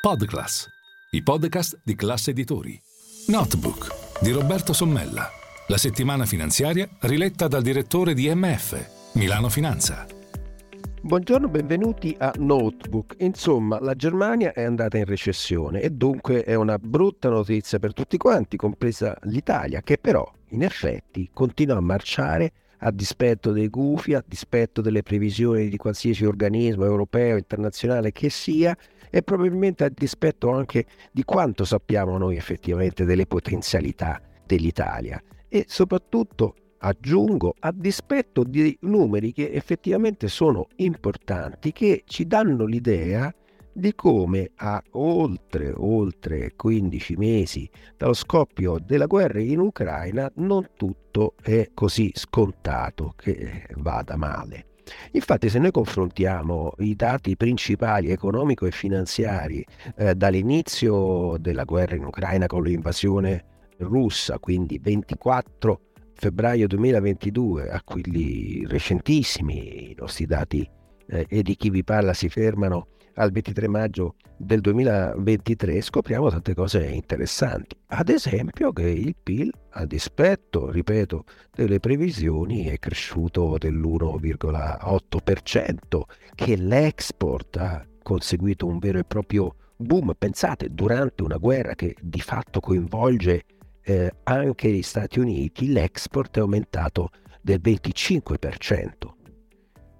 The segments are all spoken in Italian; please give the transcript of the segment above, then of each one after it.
Podclass, i podcast di classe editori. Notebook di Roberto Sommella. La settimana finanziaria riletta dal direttore di MF, Milano Finanza. Buongiorno, benvenuti a Notebook. Insomma, la Germania è andata in recessione e dunque è una brutta notizia per tutti quanti, compresa l'Italia, che però in effetti continua a marciare a dispetto dei gufi, a dispetto delle previsioni di qualsiasi organismo europeo, internazionale che sia, e probabilmente a dispetto anche di quanto sappiamo noi effettivamente delle potenzialità dell'Italia e soprattutto aggiungo a dispetto di numeri che effettivamente sono importanti che ci danno l'idea di come a oltre, oltre 15 mesi dallo scoppio della guerra in Ucraina non tutto è così scontato che vada male. Infatti se noi confrontiamo i dati principali economico e finanziari eh, dall'inizio della guerra in Ucraina con l'invasione russa, quindi 24 febbraio 2022 a quelli recentissimi, i nostri dati eh, e di chi vi parla si fermano al 23 maggio del 2023 scopriamo tante cose interessanti. Ad esempio che il PIL, a dispetto, ripeto, delle previsioni, è cresciuto dell'1,8%, che l'export ha conseguito un vero e proprio boom. Pensate, durante una guerra che di fatto coinvolge eh, anche gli Stati Uniti, l'export è aumentato del 25%.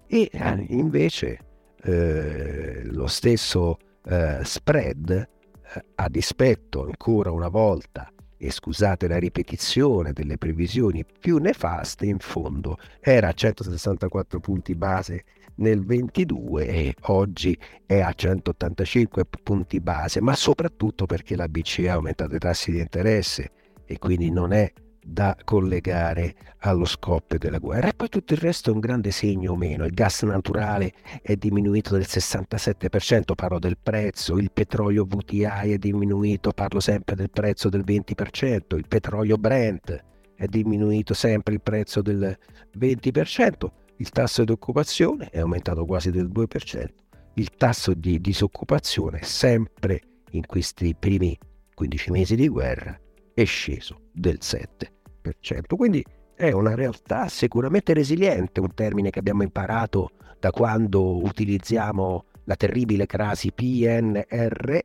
E eh, invece eh, lo stesso eh, spread, eh, a dispetto ancora una volta, e scusate la ripetizione delle previsioni più nefaste, in fondo era a 164 punti base nel 22 e oggi è a 185 punti base, ma soprattutto perché la BCE ha aumentato i tassi di interesse e quindi non è da collegare allo scoppio della guerra. E poi tutto il resto è un grande segno o meno. Il gas naturale è diminuito del 67%, parlo del prezzo, il petrolio VTI è diminuito, parlo sempre del prezzo del 20%, il petrolio Brent è diminuito sempre il prezzo del 20%, il tasso di occupazione è aumentato quasi del 2%, il tasso di disoccupazione sempre in questi primi 15 mesi di guerra è sceso del 7%. Quindi è una realtà sicuramente resiliente, un termine che abbiamo imparato da quando utilizziamo la terribile crasi PNRR,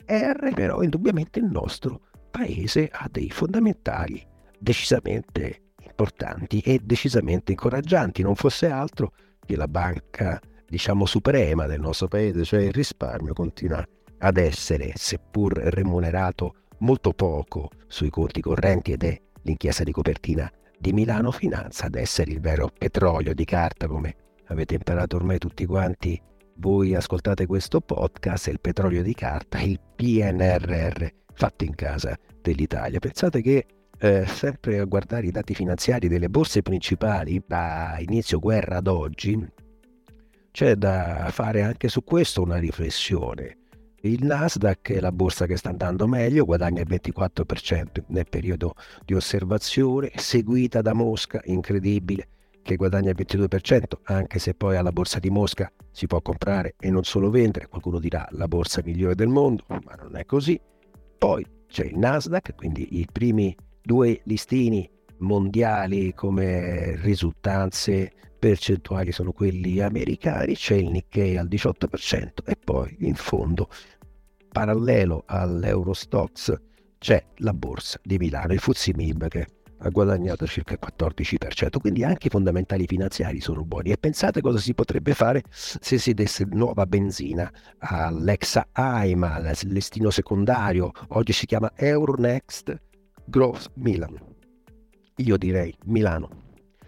però indubbiamente il nostro paese ha dei fondamentali decisamente importanti e decisamente incoraggianti, non fosse altro che la banca, diciamo, suprema del nostro paese, cioè il risparmio, continua ad essere, seppur remunerato molto poco sui conti correnti ed è l'inchiesta di copertina di Milano Finanza ad essere il vero petrolio di carta come avete imparato ormai tutti quanti voi ascoltate questo podcast, il petrolio di carta, il PNRR fatto in casa dell'Italia. Pensate che eh, sempre a guardare i dati finanziari delle borse principali da inizio guerra ad oggi, c'è da fare anche su questo una riflessione. Il Nasdaq è la borsa che sta andando meglio, guadagna il 24% nel periodo di osservazione, seguita da Mosca, incredibile, che guadagna il 22%, anche se poi alla borsa di Mosca si può comprare e non solo vendere, qualcuno dirà la borsa migliore del mondo, ma non è così. Poi c'è il Nasdaq, quindi i primi due listini mondiali come risultanze percentuali sono quelli americani, c'è il Nikkei al 18% e poi in fondo parallelo all'Eurostox c'è la borsa di Milano, il FTSE MIB che ha guadagnato circa il 14%, quindi anche i fondamentali finanziari sono buoni. E pensate cosa si potrebbe fare se si desse nuova benzina all'ex AIMA, al listino secondario, oggi si chiama Euronext Growth Milan. Io direi Milano.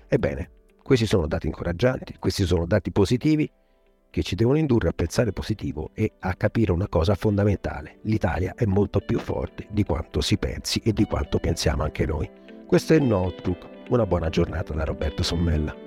Ebbene, questi sono dati incoraggianti, questi sono dati positivi che ci devono indurre a pensare positivo e a capire una cosa fondamentale. L'Italia è molto più forte di quanto si pensi e di quanto pensiamo anche noi. Questo è il Notebook. Una buona giornata da Roberto Sommella.